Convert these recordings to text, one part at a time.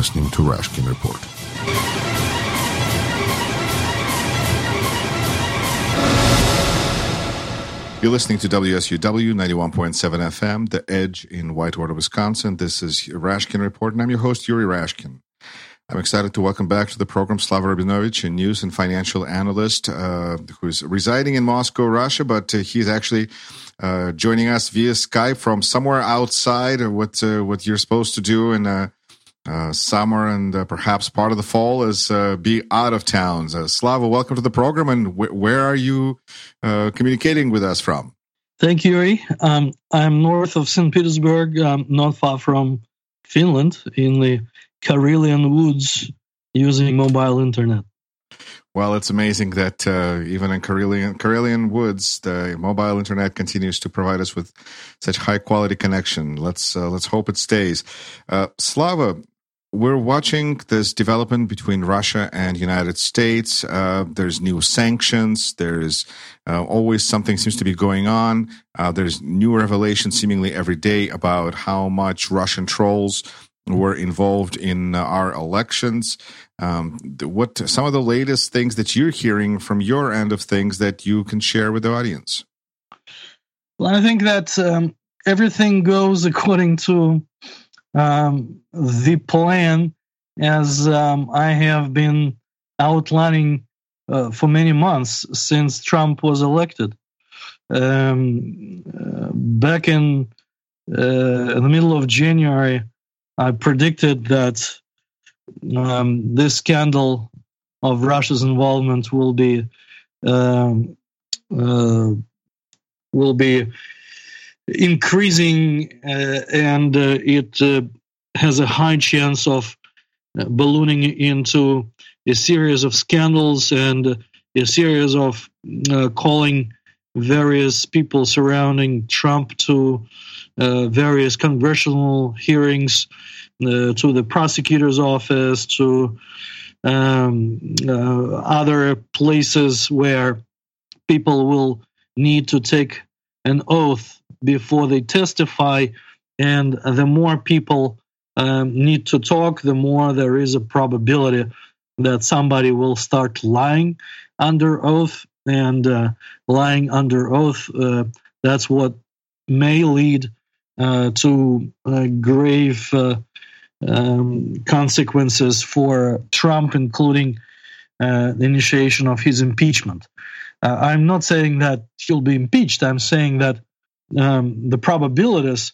listening to Rashkin Report. You're listening to WSUW 91.7 FM, The Edge in Whitewater, Wisconsin. This is Rashkin Report, and I'm your host, Yuri Rashkin. I'm excited to welcome back to the program Slava Rabinovich, a news and financial analyst uh, who's residing in Moscow, Russia, but uh, he's actually uh, joining us via Skype from somewhere outside what, uh, what you're supposed to do in uh, uh, summer and perhaps part of the fall is be out of towns. Slava, welcome to the program, and wh- where are you communicating with us from? Thank you, Yuri. Um, I'm north of St. Petersburg, um, not far from Finland, in the Karelian woods using mobile internet. Well, it's amazing that uh, even in Karelian Karelian woods, the mobile internet continues to provide us with such high quality connection. Let's uh, let's hope it stays. Uh, Slava, we're watching this development between Russia and United States. Uh, there's new sanctions. There's uh, always something seems to be going on. Uh, there's new revelations seemingly every day about how much Russian trolls were involved in uh, our elections. Um, what some of the latest things that you're hearing from your end of things that you can share with the audience? Well, I think that um, everything goes according to um, the plan as um, I have been outlining uh, for many months since Trump was elected. Um, uh, back in, uh, in the middle of January, I predicted that um, this scandal of Russia's involvement will be um, uh, will be increasing, uh, and uh, it uh, has a high chance of uh, ballooning into a series of scandals and a series of uh, calling various people surrounding Trump to uh, various congressional hearings, to the prosecutor's office, to um, other places where people will need to take an oath before they testify. And the more people um, need to talk, the more there is a probability that somebody will start lying under oath. And uh, lying under oath, uh, that's what may lead uh, to uh, grave uh, um, consequences for Trump, including uh, the initiation of his impeachment. I'm not saying that he'll be impeached. I'm saying that um, the probabilities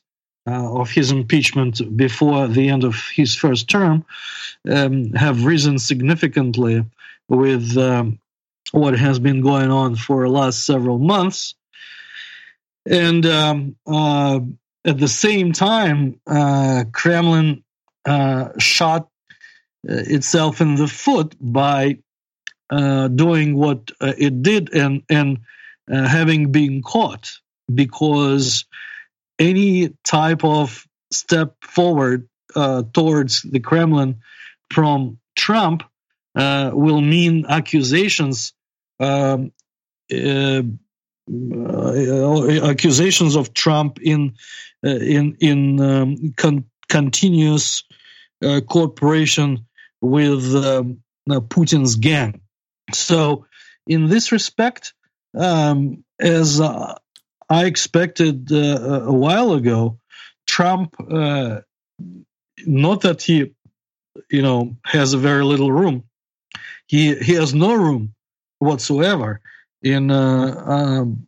uh, of his impeachment before the end of his first term um, have risen significantly with um, what has been going on for the last several months. And um, uh, at the same time, uh, Kremlin uh, shot uh, itself in the foot by uh, doing what it did and and having been caught because any type of step forward uh, towards the Kremlin from Trump uh, will mean accusations um, uh, uh accusations of Trump in uh, in in um, con- continuous uh, cooperation with um, Putin's gang. So, in this respect, um, as I expected uh, a while ago, Trump, uh, not that he, you know, has a very little room, he he has no room whatsoever in uh, um,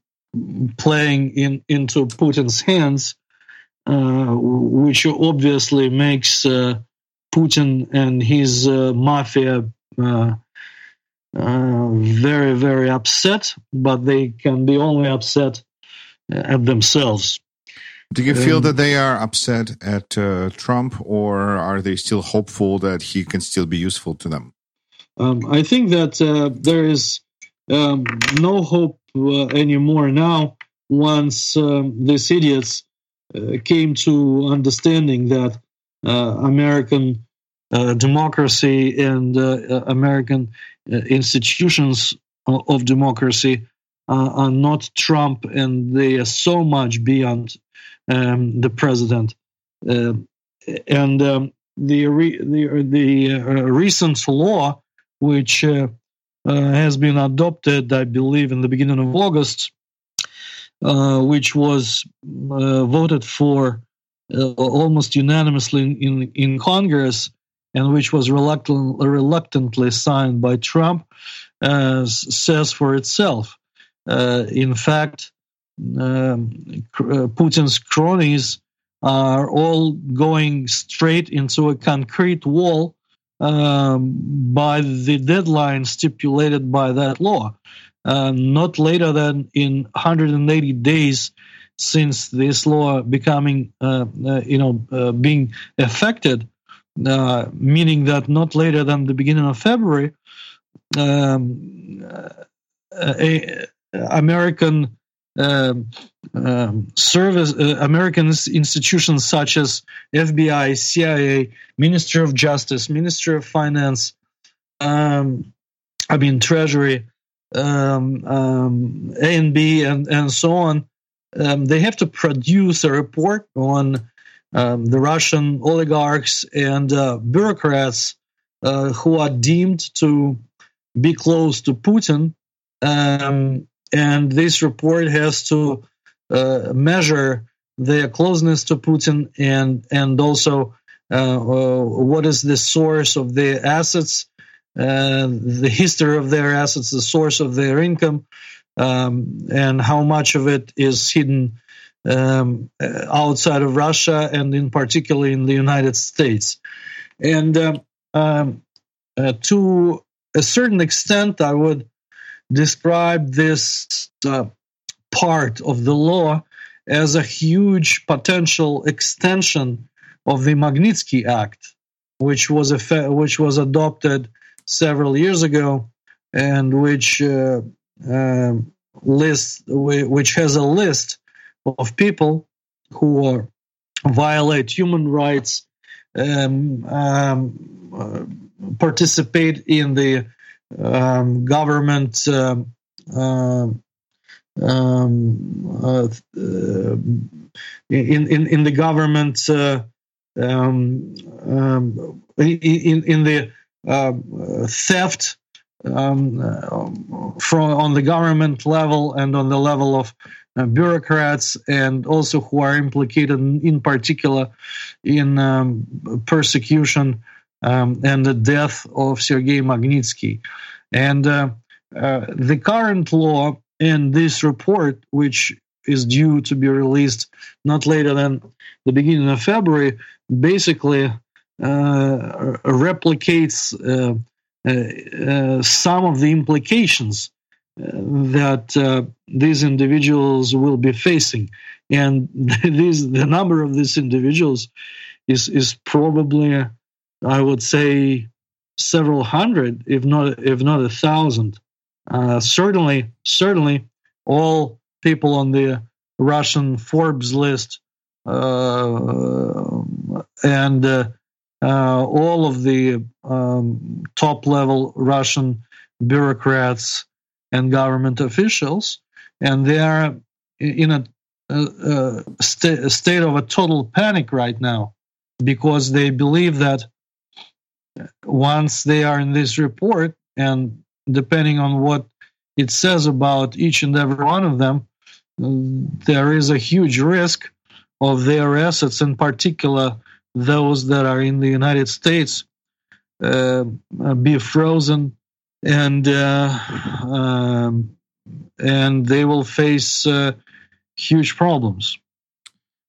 playing in into Putin's hands, uh, which obviously makes uh, Putin and his uh, mafia. very, very upset, but they can be only upset at themselves. Do you feel um, that they are upset at uh, Trump, or are they still hopeful that he can still be useful to them? Um, I think that uh, there is um, no hope uh, anymore now. Once um, these idiots uh, came to understanding that uh, American uh, democracy and American institutions of democracy uh, are not Trump, and they are so much beyond um, the president. Uh, and um, the re, the the uh, recent law, which uh, uh, has been adopted, I believe, in the beginning of August, uh, which was uh, voted for uh, almost unanimously in, in, Congress, and which was reluctant, reluctantly signed by Trump, says for itself. In fact, um, Putin's cronies are all going straight into a concrete wall um, by the deadline stipulated by that law. Uh, not later than in 180 days since this law becoming, uh, uh, you know, uh, being affected, uh, meaning that not later than the beginning of February, um, uh, a, American um, um, service uh, American institutions such as FBI, CIA, Ministry of Justice, Ministry of Finance, um, I mean Treasury, um, um, A and so on. Um, they have to produce a report on the Russian oligarchs and uh, bureaucrats uh, who are deemed to be close to Putin. Um, and this report has to uh, measure their closeness to Putin and and also uh, uh, what is the source of their assets, uh, the history of their assets, the source of their income, um, and how much of it is hidden um, outside of Russia and in particular in the United States. And um, um uh, to a certain extent, I would describe this uh, part of the law as a huge potential extension of the Magnitsky Act, which was a which was adopted several years ago, and which uh, uh, list which has a list of people who are, violate human rights, um, um, uh, participate in the um, government um, um, um uh, in, in in the government uh, um, in in the theft from on the government level and on the level of uh, bureaucrats and also who are implicated in, in particular in um, persecution um, and the death of Sergei Magnitsky. And uh, uh, the current law in this report, which is due to be released not later than the beginning of February, basically uh, replicates uh, uh, uh, some of the implications that these individuals will be facing. And these, the number of these individuals is, is probably I would say several hundred, if not if not a thousand. Uh, certainly, certainly, all people on the Russian Forbes list uh, and uh, uh all of the um, top level Russian bureaucrats and government officials, and they are in a, a, a, st- a state of a total panic right now because they believe that once they are in this report, and depending on what it says about each and every one of them, there is a huge risk of their assets, in particular those that are in the United States, uh, be frozen, and uh, um, and they will face uh, huge problems.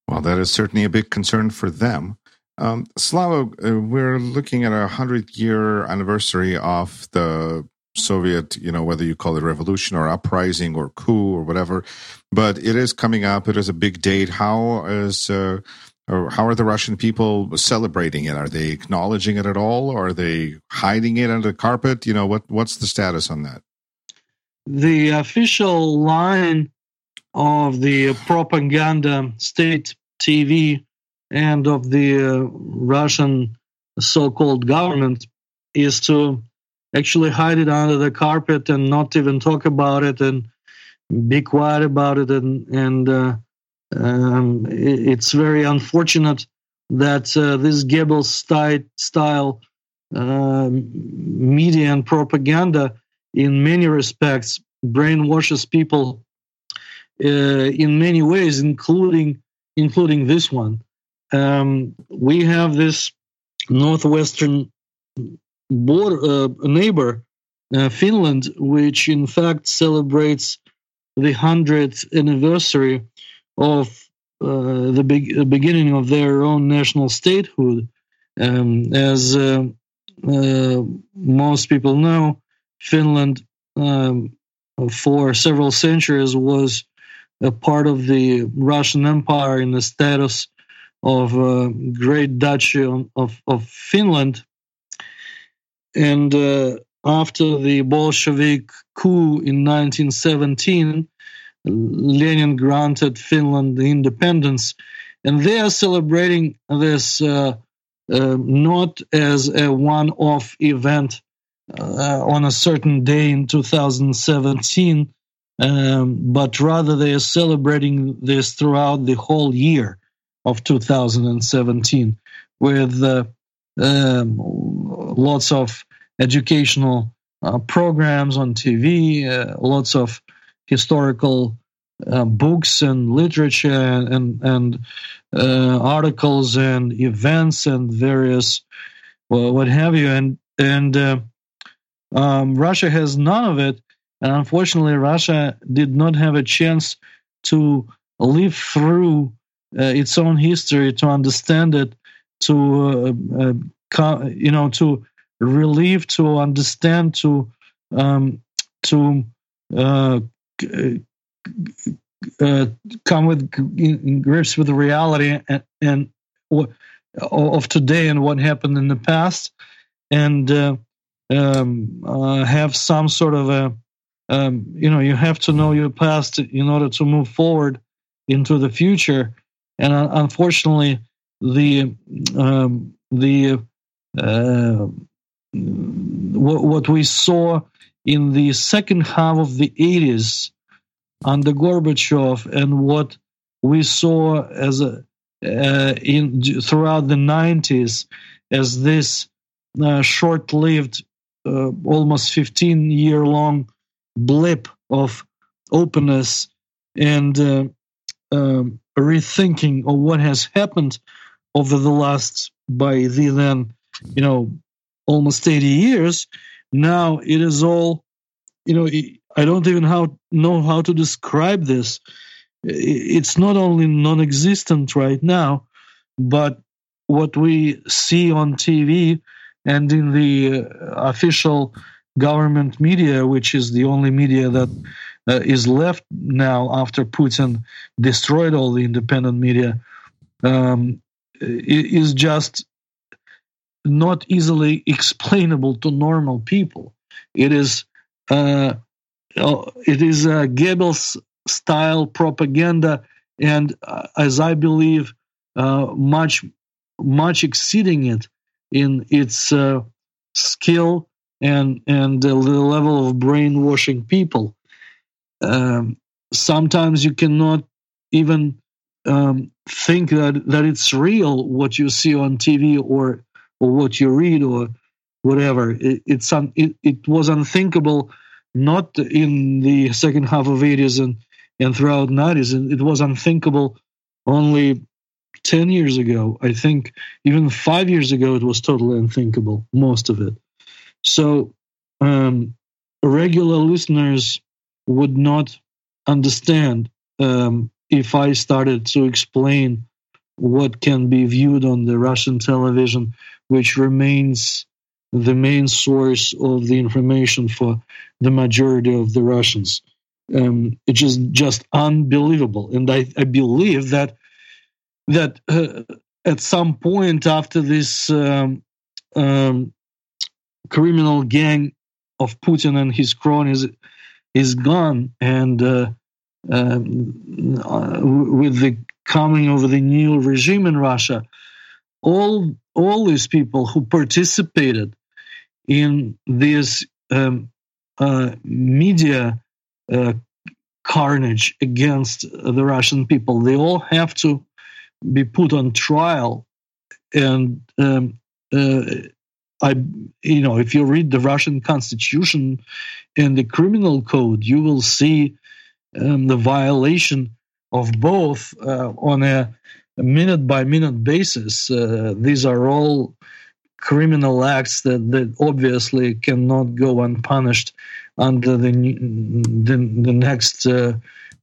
Well, that is certainly a big concern for them. Um, Slava, uh, we're looking at a hundred year anniversary of the Soviet, you know, whether you call it revolution or uprising or coup or whatever, but it is coming up. It is a big date. How is uh, how are the Russian people celebrating it? Are they acknowledging it at all? Or are they hiding it under the carpet? You know, what what's the status on that? The official line of the propaganda state TV and of the uh, Russian so-called government is to actually hide it under the carpet and not even talk about it and be quiet about it and and uh, um, it's very unfortunate that uh, this Goebbels style, style uh, media and propaganda, in many respects, brainwashes people uh, in many ways, including including this one. Um, we have this northwestern border uh, neighbor, uh, Finland, which in fact celebrates the hundredth anniversary of uh, the, be- beginning of their own national statehood. Um, as uh, uh, most people know, Finland um, for several centuries was a part of the Russian Empire in the status of uh, Great Duchy of, of Finland. And uh, after the Bolshevik coup in 1917, Lenin granted Finland independence, and they are celebrating this uh, uh, not as a one-off event uh, on a certain day in 2017, um, but rather they are celebrating this throughout the whole year of 2017 with uh, um, lots of educational uh, programs on TV, uh, lots of historical uh, books and literature and and uh, articles and events and various well, what have you. And and uh, um, Russia has none of it. And unfortunately Russia did not have a chance to live through its own history to understand it to uh, you know to relieve to understand to um, to uh, uh, come with in grips with the reality and, and of today and what happened in the past, and uh, um, uh, have some sort of a um, you know you have to know your past in order to move forward into the future, and uh, unfortunately the um, the uh, what, what we saw in the second half of the 80s under Gorbachev and what we saw as a uh, in throughout the 90s as this uh, short-lived uh, almost 15 year long blip of openness and uh, um, rethinking of what has happened over the last by the then you know almost 80 years now it is all you know I don't even how, know how to describe this. It's not only non existent right now, but what we see on TV and in the uh, official government media, which is the only media that uh, is left now after Putin destroyed all the independent media, um, is just not easily explainable to normal people. It is uh, Oh, it is a Goebbels style propaganda, and uh, as I believe, uh, much much exceeding it in its uh, skill and and the level of brainwashing people. Um, sometimes you cannot even um, think that that it's real what you see on TV or or what you read or whatever. It, it's un, it, it was unthinkable not in the second half of 80s and, and throughout 90s. It was unthinkable only 10 years ago. I think even five years ago, it was totally unthinkable, most of it. So, um, regular listeners would not understand um, if I started to explain what can be viewed on the Russian television, which remains the main source of the information for the majority of the Russians. Um, it is just unbelievable, and I, I believe that that uh, at some point after this um, um, criminal gang of Putin and his cronies is gone, and uh, um, uh, with the coming of the new regime in Russia, all all these people who participated in this um, uh, media uh, carnage against the Russian people. They all have to be put on trial and um, uh, I, you know, if you read the Russian constitution and the criminal code, you will see um, the violation of both uh, on a, minute by minute basis. Uh, these are all criminal acts that, that obviously cannot go unpunished under the the, the next uh,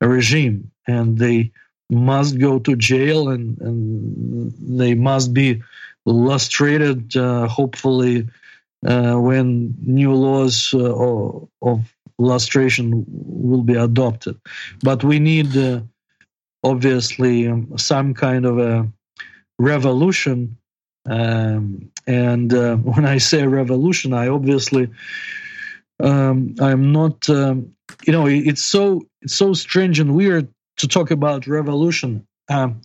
regime, and they must go to jail and, and they must be lustrated, uh, hopefully, uh, when new laws uh, of lustration will be adopted. But we need, uh, obviously, um, some kind of a revolution. Um, and uh, when I say revolution, I obviously um, I'm not. Um, you know, it's so it's so strange and weird to talk about revolution. Um,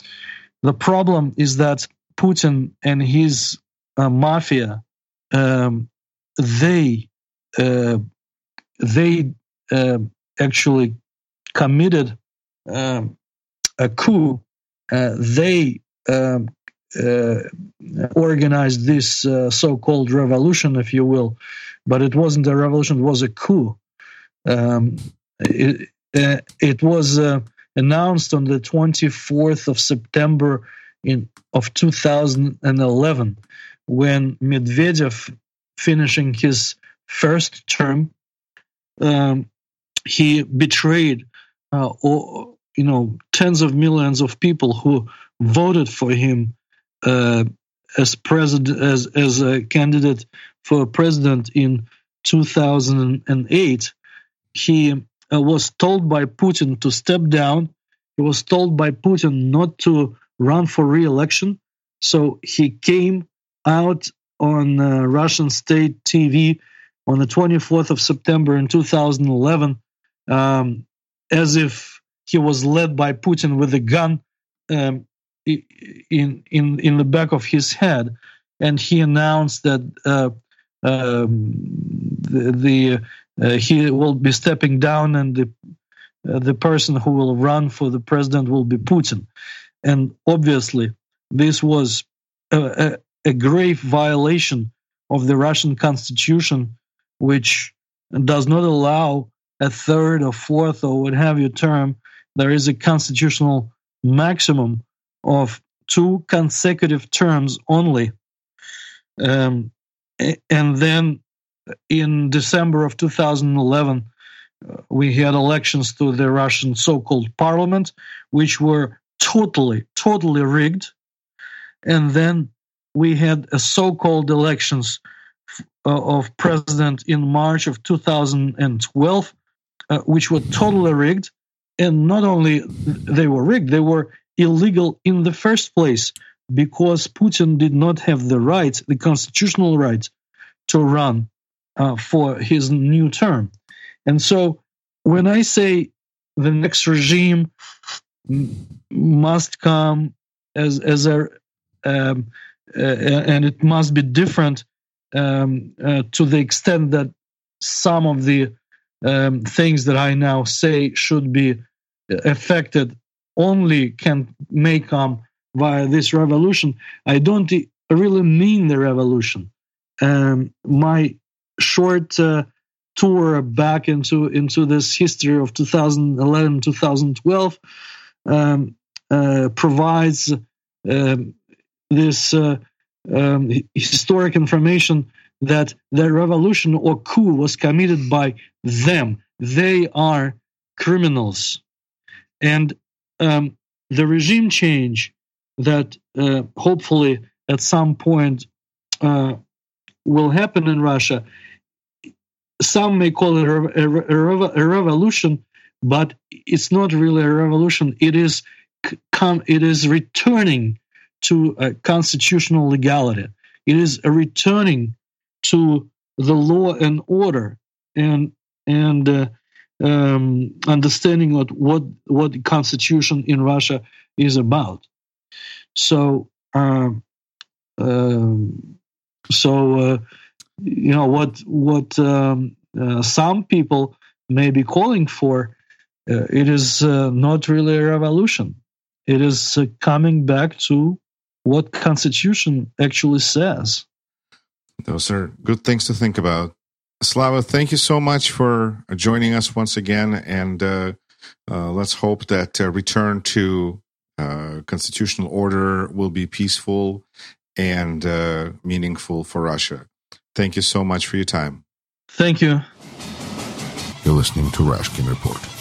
the problem is that Putin and his uh, mafia, um, they uh, they uh, actually committed um, a coup. Uh, they um, uh, organized this uh, so-called revolution, if you will, but it wasn't a revolution; it was a coup. Um, it, it was announced on the 24th of September in of 2011 when Medvedev finishing his first term um, he betrayed uh, you know tens of millions of people who voted for him uh, as president as as a candidate for president in 2008 he uh, was told by Putin to step down. He was told by Putin not to run for re-election. So he came out on uh, Russian state TV on the 24th of September in 2011 um, as if he was led by Putin with a gun um, in in in the back of his head, and he announced that uh, um, the, the uh, he will be stepping down, and the uh, the person who will run for the president will be Putin. And obviously, this was a, a, a grave violation of the Russian constitution, which does not allow a third or fourth or what have you term. There is a constitutional maximum of two consecutive terms only. Um, and then in December of 2011, uh, we had elections to the Russian so called parliament, which were totally, totally rigged. And then we had a so-called elections uh, of president in March of 2012, uh, which were totally rigged. And not only they were rigged, they were illegal in the first place because Putin did not have the right, the constitutional right, to run uh, for his new term. And so when I say the next regime must come as as a um, uh, and it must be different um, uh, to the extent that some of the um, things that I now say should be affected only can may come via this revolution. I don't really mean the revolution. Um, my short uh, tour back into into this history of 2011 2012 um, uh, provides um, this uh, um, historic information that the revolution or coup was committed by them. They are criminals. And um, the regime change that uh, hopefully at some point uh, will happen in Russia, some may call it a, a, a revolution, but it's not really a revolution. It is it is returning to constitutional legality. It is a returning to the law and order and and uh, um, understanding what what what the constitution in Russia is about. So um, so uh, you know what what um, uh, some people may be calling for it is uh, not really a revolution. It is uh, coming back to what Constitution actually says. Those are good things to think about. Slava, thank you so much for joining us once again, and uh, uh, let's hope that uh, return to uh, constitutional order will be peaceful and uh, meaningful for Russia. Thank you so much for your time. Thank you. You're listening to Rashkin Report.